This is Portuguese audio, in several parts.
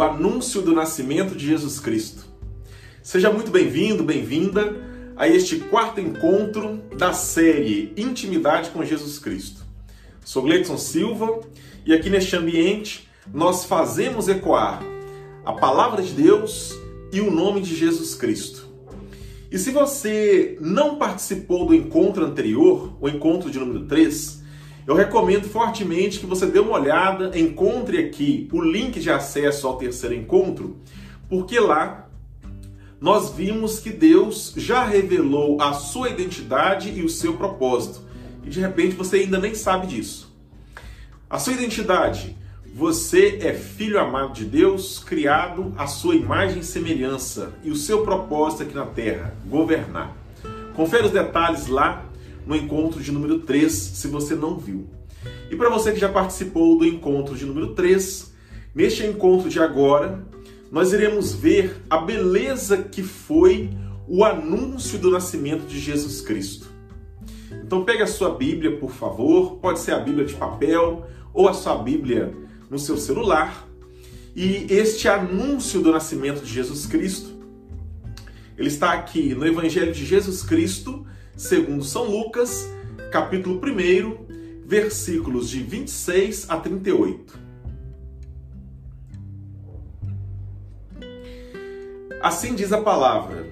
o anúncio do nascimento de Jesus Cristo. Seja muito bem-vindo, bem-vinda a este quarto encontro da série Intimidade com Jesus Cristo. Sou Gleidson Silva e aqui neste ambiente nós fazemos ecoar a palavra de Deus e o nome de Jesus Cristo. E se você não participou do encontro anterior, o encontro de número 3, eu recomendo fortemente que você dê uma olhada, encontre aqui o link de acesso ao terceiro encontro, porque lá nós vimos que Deus já revelou a sua identidade e o seu propósito. E de repente você ainda nem sabe disso. A sua identidade você é filho amado de Deus, criado à sua imagem e semelhança, e o seu propósito aqui na terra, governar. Confere os detalhes lá no encontro de número 3, se você não viu. E para você que já participou do encontro de número 3, neste encontro de agora, nós iremos ver a beleza que foi o anúncio do nascimento de Jesus Cristo. Então pegue a sua Bíblia, por favor, pode ser a Bíblia de papel ou a sua Bíblia no seu celular. E este anúncio do nascimento de Jesus Cristo, ele está aqui no Evangelho de Jesus Cristo, segundo São Lucas, capítulo 1, versículos de 26 a 38. Assim diz a palavra.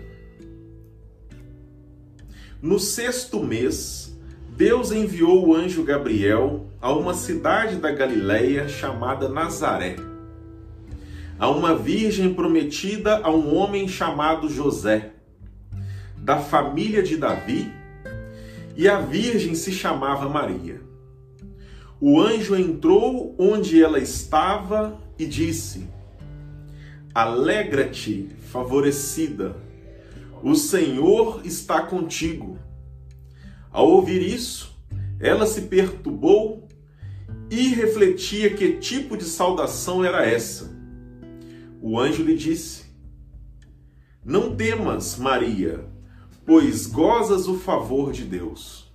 No sexto mês, Deus enviou o anjo Gabriel a uma cidade da Galiléia chamada Nazaré, a uma virgem prometida a um homem chamado José, da família de Davi, e a virgem se chamava Maria. O anjo entrou onde ela estava e disse: Alegra-te, favorecida, o Senhor está contigo. Ao ouvir isso, ela se perturbou e refletia que tipo de saudação era essa. O anjo lhe disse: Não temas, Maria, pois gozas o favor de Deus.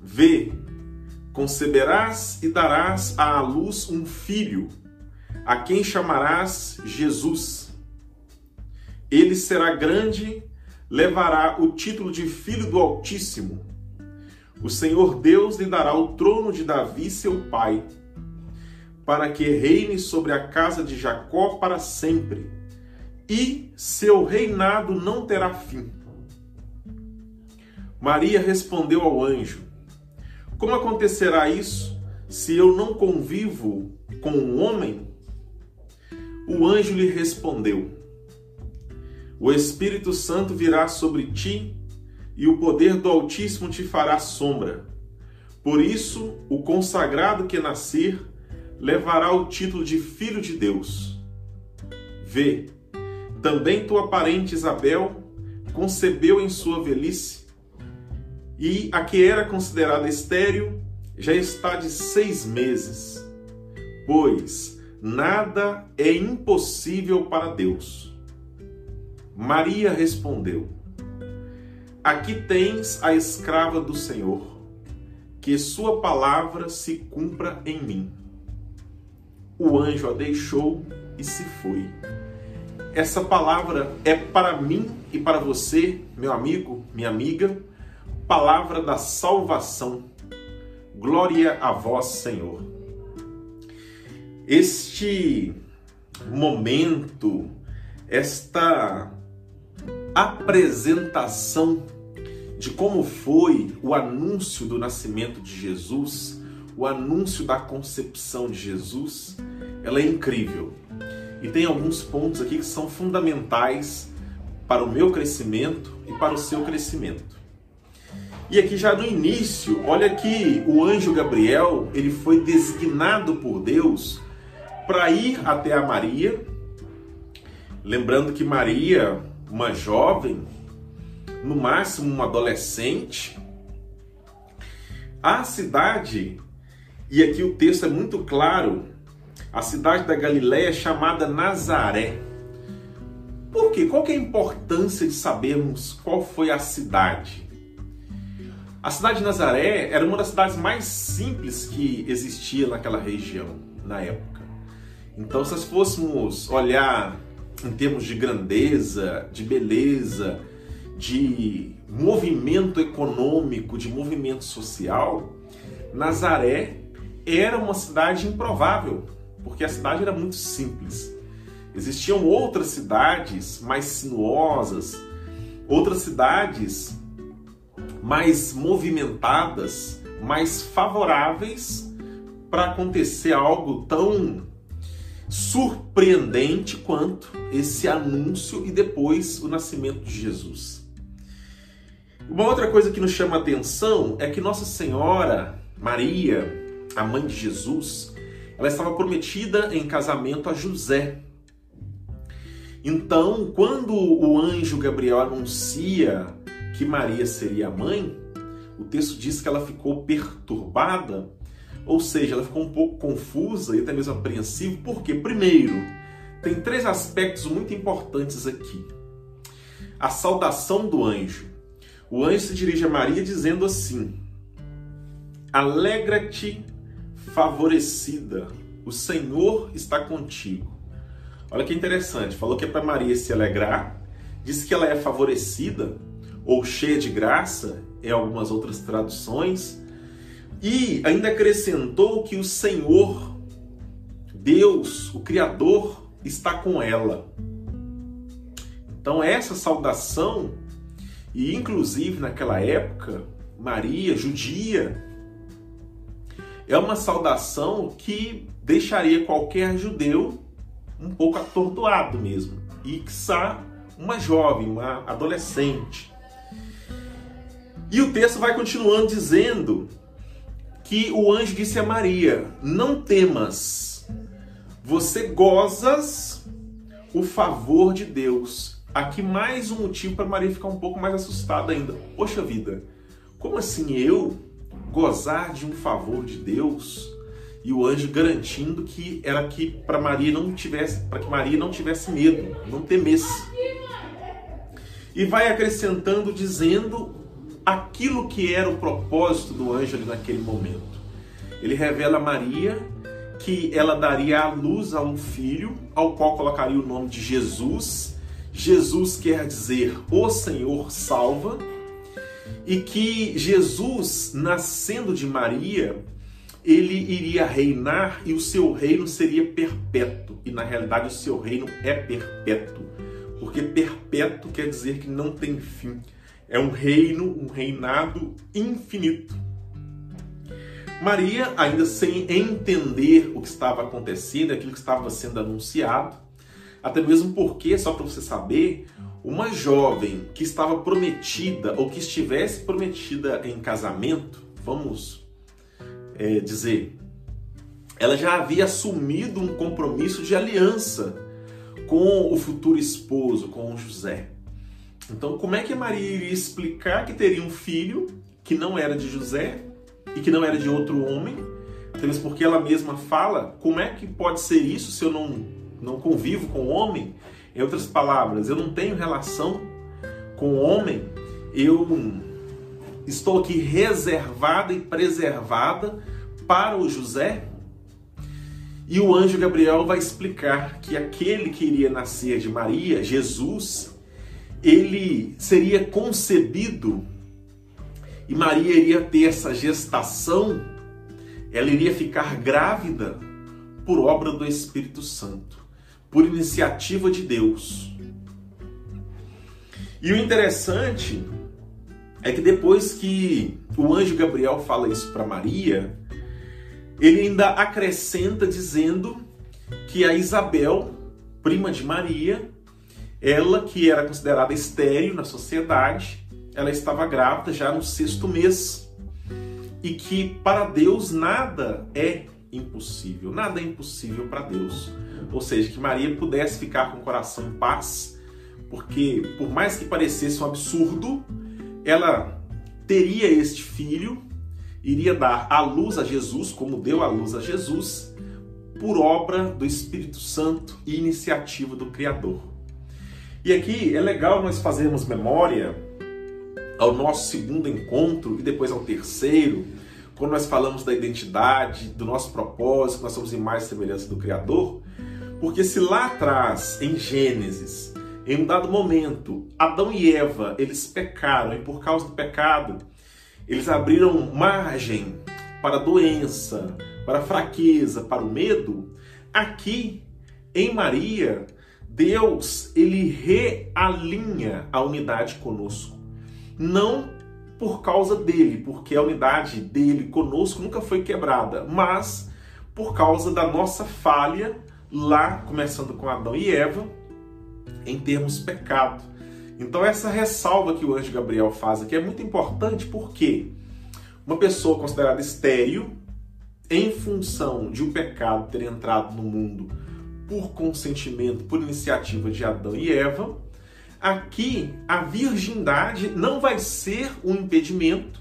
Vê, conceberás e darás à luz um filho, a quem chamarás Jesus. Ele será grande levará o título de Filho do Altíssimo. O Senhor Deus lhe dará o trono de Davi, seu pai, para que reine sobre a casa de Jacó para sempre, e seu reinado não terá fim. Maria respondeu ao anjo: Como acontecerá isso se eu não convivo com um homem? O anjo lhe respondeu: o Espírito Santo virá sobre ti e o poder do Altíssimo te fará sombra. Por isso, o consagrado que nascer levará o título de Filho de Deus. Vê, também tua parente Isabel concebeu em sua velhice, e a que era considerada estéril já está de seis meses, pois nada é impossível para Deus. Maria respondeu: Aqui tens a escrava do Senhor, que sua palavra se cumpra em mim. O anjo a deixou e se foi. Essa palavra é para mim e para você, meu amigo, minha amiga, palavra da salvação. Glória a vós, Senhor. Este momento, esta apresentação de como foi o anúncio do nascimento de Jesus, o anúncio da concepção de Jesus, ela é incrível. E tem alguns pontos aqui que são fundamentais para o meu crescimento e para o seu crescimento. E aqui já no início, olha que o anjo Gabriel, ele foi designado por Deus para ir até a Maria. Lembrando que Maria uma jovem, no máximo uma adolescente. A cidade, e aqui o texto é muito claro, a cidade da Galiléia é chamada Nazaré. Por quê? Qual que é a importância de sabermos qual foi a cidade? A cidade de Nazaré era uma das cidades mais simples que existia naquela região, na época. Então, se nós fôssemos olhar em termos de grandeza, de beleza, de movimento econômico, de movimento social, Nazaré era uma cidade improvável, porque a cidade era muito simples. Existiam outras cidades mais sinuosas, outras cidades mais movimentadas, mais favoráveis para acontecer algo tão surpreendente quanto esse anúncio e depois o nascimento de Jesus. Uma outra coisa que nos chama atenção é que Nossa Senhora Maria, a mãe de Jesus, ela estava prometida em casamento a José. Então, quando o anjo Gabriel anuncia que Maria seria mãe, o texto diz que ela ficou perturbada, ou seja, ela ficou um pouco confusa e até mesmo apreensiva, porque, primeiro, tem três aspectos muito importantes aqui. A saudação do anjo. O anjo se dirige a Maria dizendo assim: Alegra-te, favorecida, o Senhor está contigo. Olha que interessante, falou que é para Maria se alegrar, disse que ela é favorecida ou cheia de graça, em algumas outras traduções, e ainda acrescentou que o Senhor, Deus, o Criador, está com ela. Então, essa saudação, e inclusive naquela época, Maria, judia, é uma saudação que deixaria qualquer judeu um pouco atordoado mesmo. Que uma jovem, uma adolescente. E o texto vai continuando dizendo que o anjo disse a Maria: Não temas, você gozas o favor de Deus. Aqui mais um motivo para Maria ficar um pouco mais assustada ainda. Poxa vida, como assim eu gozar de um favor de Deus? E o anjo garantindo que era que para Maria não tivesse, para que Maria não tivesse medo, não temesse. E vai acrescentando dizendo aquilo que era o propósito do anjo ali naquele momento. Ele revela a Maria que ela daria à luz a um filho, ao qual colocaria o nome de Jesus. Jesus quer dizer o Senhor salva, e que Jesus, nascendo de Maria, ele iria reinar e o seu reino seria perpétuo. E na realidade o seu reino é perpétuo, porque perpétuo quer dizer que não tem fim. É um reino, um reinado infinito. Maria, ainda sem entender o que estava acontecendo, aquilo que estava sendo anunciado, até mesmo porque, só para você saber, uma jovem que estava prometida ou que estivesse prometida em casamento, vamos é, dizer, ela já havia assumido um compromisso de aliança com o futuro esposo, com José. Então, como é que Maria iria explicar que teria um filho que não era de José e que não era de outro homem? Mesmo porque ela mesma fala, como é que pode ser isso se eu não, não convivo com o homem? Em outras palavras, eu não tenho relação com o homem, eu estou aqui reservada e preservada para o José. E o anjo Gabriel vai explicar que aquele que iria nascer de Maria, Jesus, ele seria concebido e Maria iria ter essa gestação, ela iria ficar grávida por obra do Espírito Santo, por iniciativa de Deus. E o interessante é que depois que o anjo Gabriel fala isso para Maria, ele ainda acrescenta dizendo que a Isabel, prima de Maria, ela, que era considerada estéril na sociedade, ela estava grávida já no sexto mês. E que para Deus nada é impossível, nada é impossível para Deus. Ou seja, que Maria pudesse ficar com o coração em paz, porque por mais que parecesse um absurdo, ela teria este filho, iria dar a luz a Jesus, como deu a luz a Jesus, por obra do Espírito Santo e iniciativa do Criador. E aqui é legal nós fazermos memória ao nosso segundo encontro e depois ao terceiro, quando nós falamos da identidade, do nosso propósito, nós somos imagem e semelhança do Criador, Porque se lá atrás, em Gênesis, em um dado momento, Adão e Eva, eles pecaram e por causa do pecado, eles abriram margem para doença, para fraqueza, para o medo, aqui em Maria, Deus ele realinha a unidade conosco. Não por causa dele, porque a unidade dele conosco nunca foi quebrada, mas por causa da nossa falha lá, começando com Adão e Eva, em termos pecado. Então essa ressalva que o anjo Gabriel faz aqui é muito importante porque uma pessoa considerada estéril, em função de o um pecado ter entrado no mundo por consentimento, por iniciativa de Adão e Eva, aqui a virgindade não vai ser um impedimento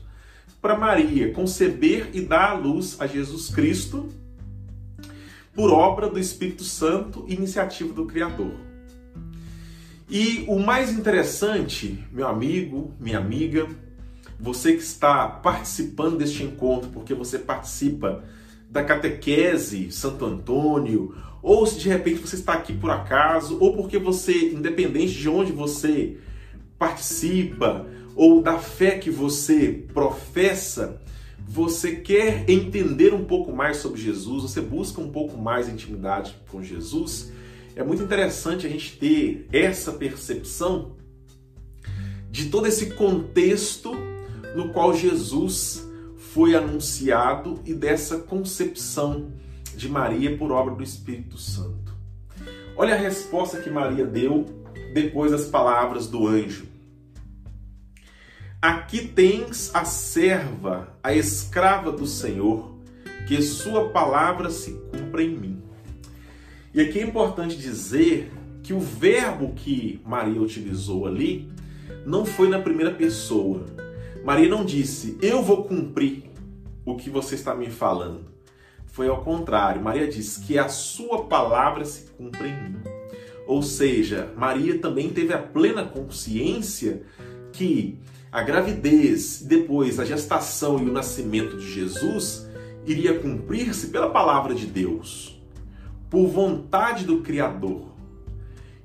para Maria conceber e dar à luz a Jesus Cristo por obra do Espírito Santo e iniciativa do Criador. E o mais interessante, meu amigo, minha amiga, você que está participando deste encontro, porque você participa da catequese Santo Antônio, ou se de repente você está aqui por acaso, ou porque você, independente de onde você participa, ou da fé que você professa, você quer entender um pouco mais sobre Jesus, você busca um pouco mais de intimidade com Jesus, é muito interessante a gente ter essa percepção de todo esse contexto no qual Jesus foi anunciado e dessa concepção de Maria por obra do Espírito Santo. Olha a resposta que Maria deu depois das palavras do anjo. Aqui tens a serva, a escrava do Senhor, que sua palavra se cumpra em mim. E aqui é importante dizer que o verbo que Maria utilizou ali não foi na primeira pessoa. Maria não disse, eu vou cumprir o que você está me falando. Foi ao contrário. Maria disse que a sua palavra se cumpra em mim. Ou seja, Maria também teve a plena consciência que a gravidez, depois a gestação e o nascimento de Jesus iria cumprir-se pela palavra de Deus, por vontade do Criador.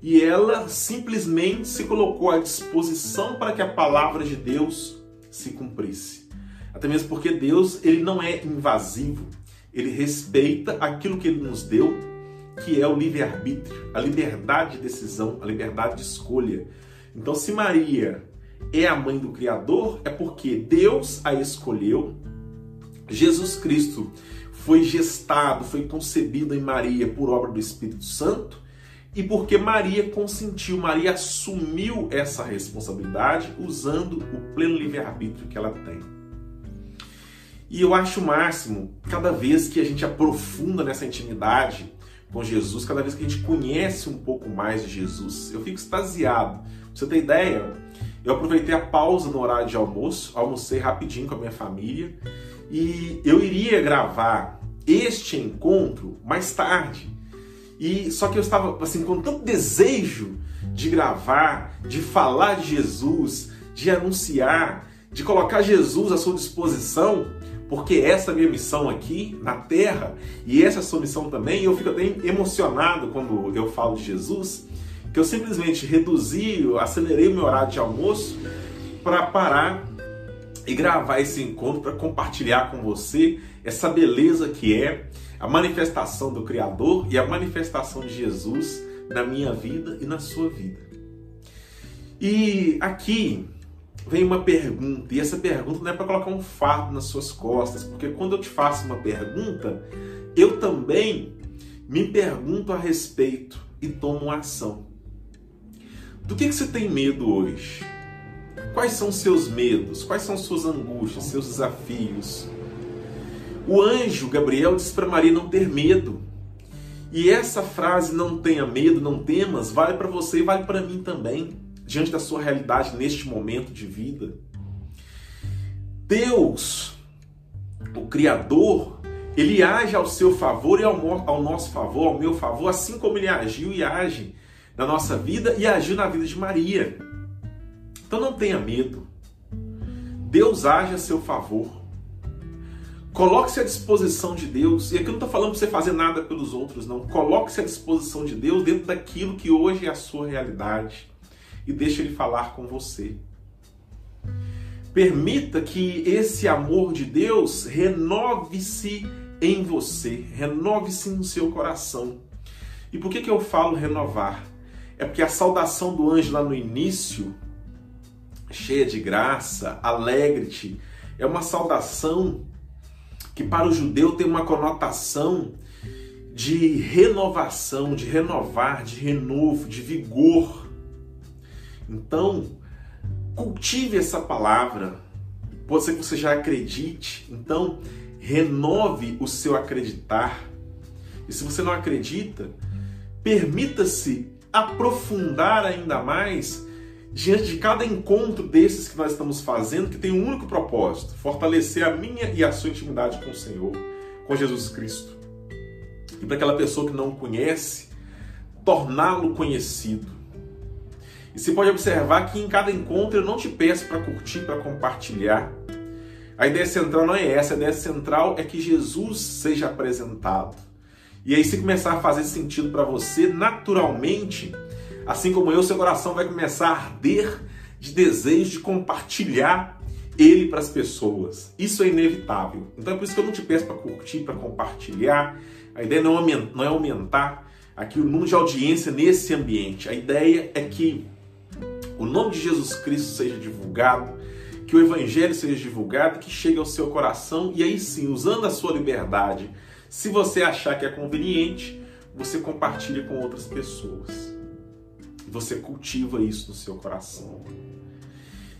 E ela simplesmente se colocou à disposição para que a palavra de Deus se cumprisse. Até mesmo porque Deus, ele não é invasivo, ele respeita aquilo que ele nos deu, que é o livre-arbítrio, a liberdade de decisão, a liberdade de escolha. Então, se Maria é a mãe do Criador, é porque Deus a escolheu. Jesus Cristo foi gestado, foi concebido em Maria por obra do Espírito Santo, e porque Maria consentiu, Maria assumiu essa responsabilidade usando o pleno livre-arbítrio que ela tem. E eu acho o máximo, cada vez que a gente aprofunda nessa intimidade com Jesus, cada vez que a gente conhece um pouco mais de Jesus, eu fico extasiado. Pra você ter ideia, eu aproveitei a pausa no horário de almoço, almocei rapidinho com a minha família e eu iria gravar este encontro mais tarde. E só que eu estava assim com tanto desejo de gravar, de falar de Jesus, de anunciar, de colocar Jesus à sua disposição, porque essa é a minha missão aqui na Terra e essa é a sua missão também. Eu fico até emocionado quando eu falo de Jesus que eu simplesmente reduzi, acelerei o meu horário de almoço para parar e gravar esse encontro para compartilhar com você essa beleza que é a manifestação do Criador e a manifestação de Jesus na minha vida e na sua vida. E aqui vem uma pergunta, e essa pergunta não é para colocar um fardo nas suas costas, porque quando eu te faço uma pergunta, eu também me pergunto a respeito e tomo uma ação. Do que, que você tem medo hoje? Quais são seus medos? Quais são suas angústias, seus desafios? O anjo Gabriel disse para Maria não ter medo. E essa frase, não tenha medo, não temas, vale para você e vale para mim também, diante da sua realidade neste momento de vida. Deus, o Criador, ele age ao seu favor e ao, nosso favor, ao meu favor, assim como ele agiu e age na nossa vida e agiu na vida de Maria. Então não tenha medo. Deus age a seu favor. Coloque-se à disposição de Deus. E aqui eu não estou falando para você fazer nada pelos outros, não. Coloque-se à disposição de Deus dentro daquilo que hoje é a sua realidade. E deixe Ele falar com você. Permita que esse amor de Deus renove-se em você, renove-se no seu coração. E por que, que eu falo renovar? É porque a saudação do anjo lá no início, cheia de graça, alegre-te, é uma saudação que para o judeu tem uma conotação de renovação, de renovar, de renovo, de vigor. Então, cultive essa palavra. Pode ser que você já acredite. Então, renove o seu acreditar. E se você não acredita, permita-se aprofundar ainda mais diante de cada encontro desses que nós estamos fazendo, que tem um único propósito: fortalecer a minha e a sua intimidade com o Senhor, com Jesus Cristo. E para aquela pessoa que não conhece, torná-lo conhecido. E você pode observar que em cada encontro eu não te peço para curtir, para compartilhar. A ideia central não é essa, a ideia central é que Jesus seja apresentado. E aí, se começar a fazer sentido para você, naturalmente, Assim como eu, seu coração vai começar a arder de desejo de compartilhar ele para as pessoas. Isso é inevitável. Então é por isso que eu não te peço para curtir, para compartilhar. A ideia não é aumentar aqui o número de audiência nesse ambiente. A ideia é que o nome de Jesus Cristo seja divulgado, que o evangelho seja divulgado, que chegue ao seu coração e aí sim, usando a sua liberdade, se você achar que é conveniente, você compartilha com outras pessoas você cultiva isso no seu coração.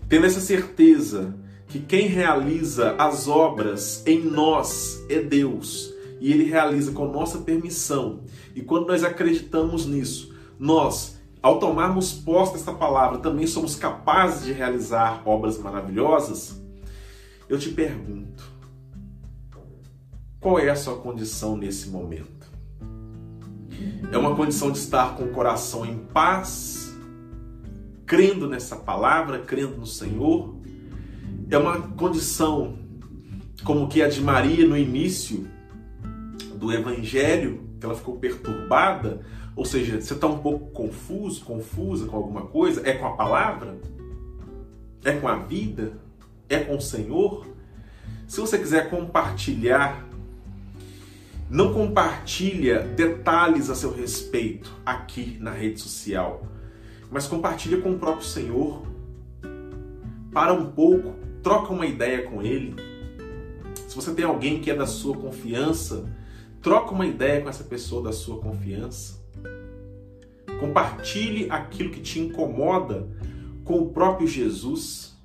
Tendo essa certeza que quem realiza as obras em nós é Deus e Ele realiza com nossa permissão. E quando nós acreditamos nisso, nós, ao tomarmos posse dessa palavra, também somos capazes de realizar obras maravilhosas. Eu te pergunto, qual é a sua condição nesse momento? É uma condição de estar com o coração em paz, crendo nessa palavra, crendo no Senhor. É uma condição como que a de Maria no início do Evangelho, que ela ficou perturbada, ou seja, você está um pouco confuso, confusa com alguma coisa, é com a palavra? É com a vida? É com o Senhor? Se você quiser compartilhar não compartilha detalhes a seu respeito aqui na rede social, mas compartilha com o próprio Senhor. Para um pouco, troca uma ideia com ele. Se você tem alguém que é da sua confiança, troca uma ideia com essa pessoa da sua confiança. Compartilhe aquilo que te incomoda com o próprio Jesus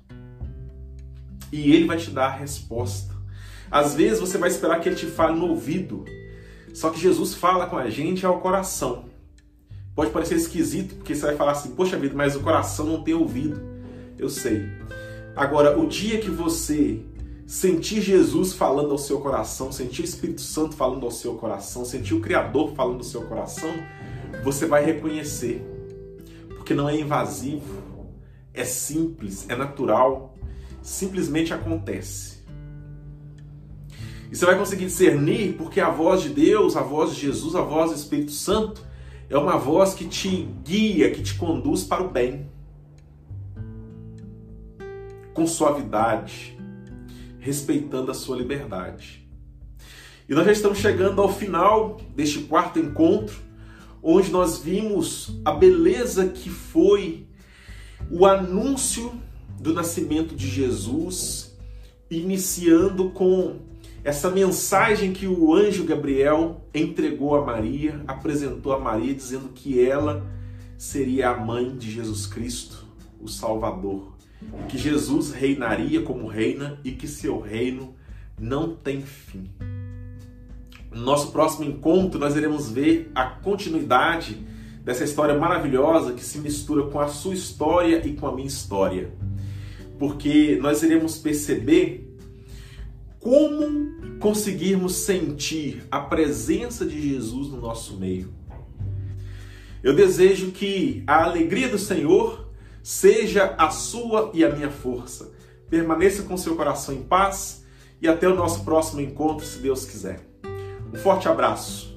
e ele vai te dar a resposta. Às vezes você vai esperar que ele te fale no ouvido, só que Jesus fala com a gente ao coração. Pode parecer esquisito, porque você vai falar assim, poxa vida, mas o coração não tem ouvido. Eu sei. Agora, o dia que você sentir Jesus falando ao seu coração, sentir o Espírito Santo falando ao seu coração, sentir o Criador falando ao seu coração, você vai reconhecer. Porque não é invasivo, é simples, é natural, simplesmente acontece. E você vai conseguir discernir porque a voz de Deus, a voz de Jesus, a voz do Espírito Santo é uma voz que te guia, que te conduz para o bem. Com suavidade, respeitando a sua liberdade. E nós já estamos chegando ao final deste quarto encontro, onde nós vimos a beleza que foi o anúncio do nascimento de Jesus, iniciando com essa mensagem que o anjo Gabriel entregou a Maria, apresentou a Maria, dizendo que ela seria a mãe de Jesus Cristo, o Salvador, que Jesus reinaria como reina e que seu reino não tem fim. No nosso próximo encontro, nós iremos ver a continuidade dessa história maravilhosa que se mistura com a sua história e com a minha história. Porque nós iremos perceber como conseguirmos sentir a presença de Jesus no nosso meio. Eu desejo que a alegria do Senhor seja a sua e a minha força. Permaneça com seu coração em paz e até o nosso próximo encontro, se Deus quiser. Um forte abraço.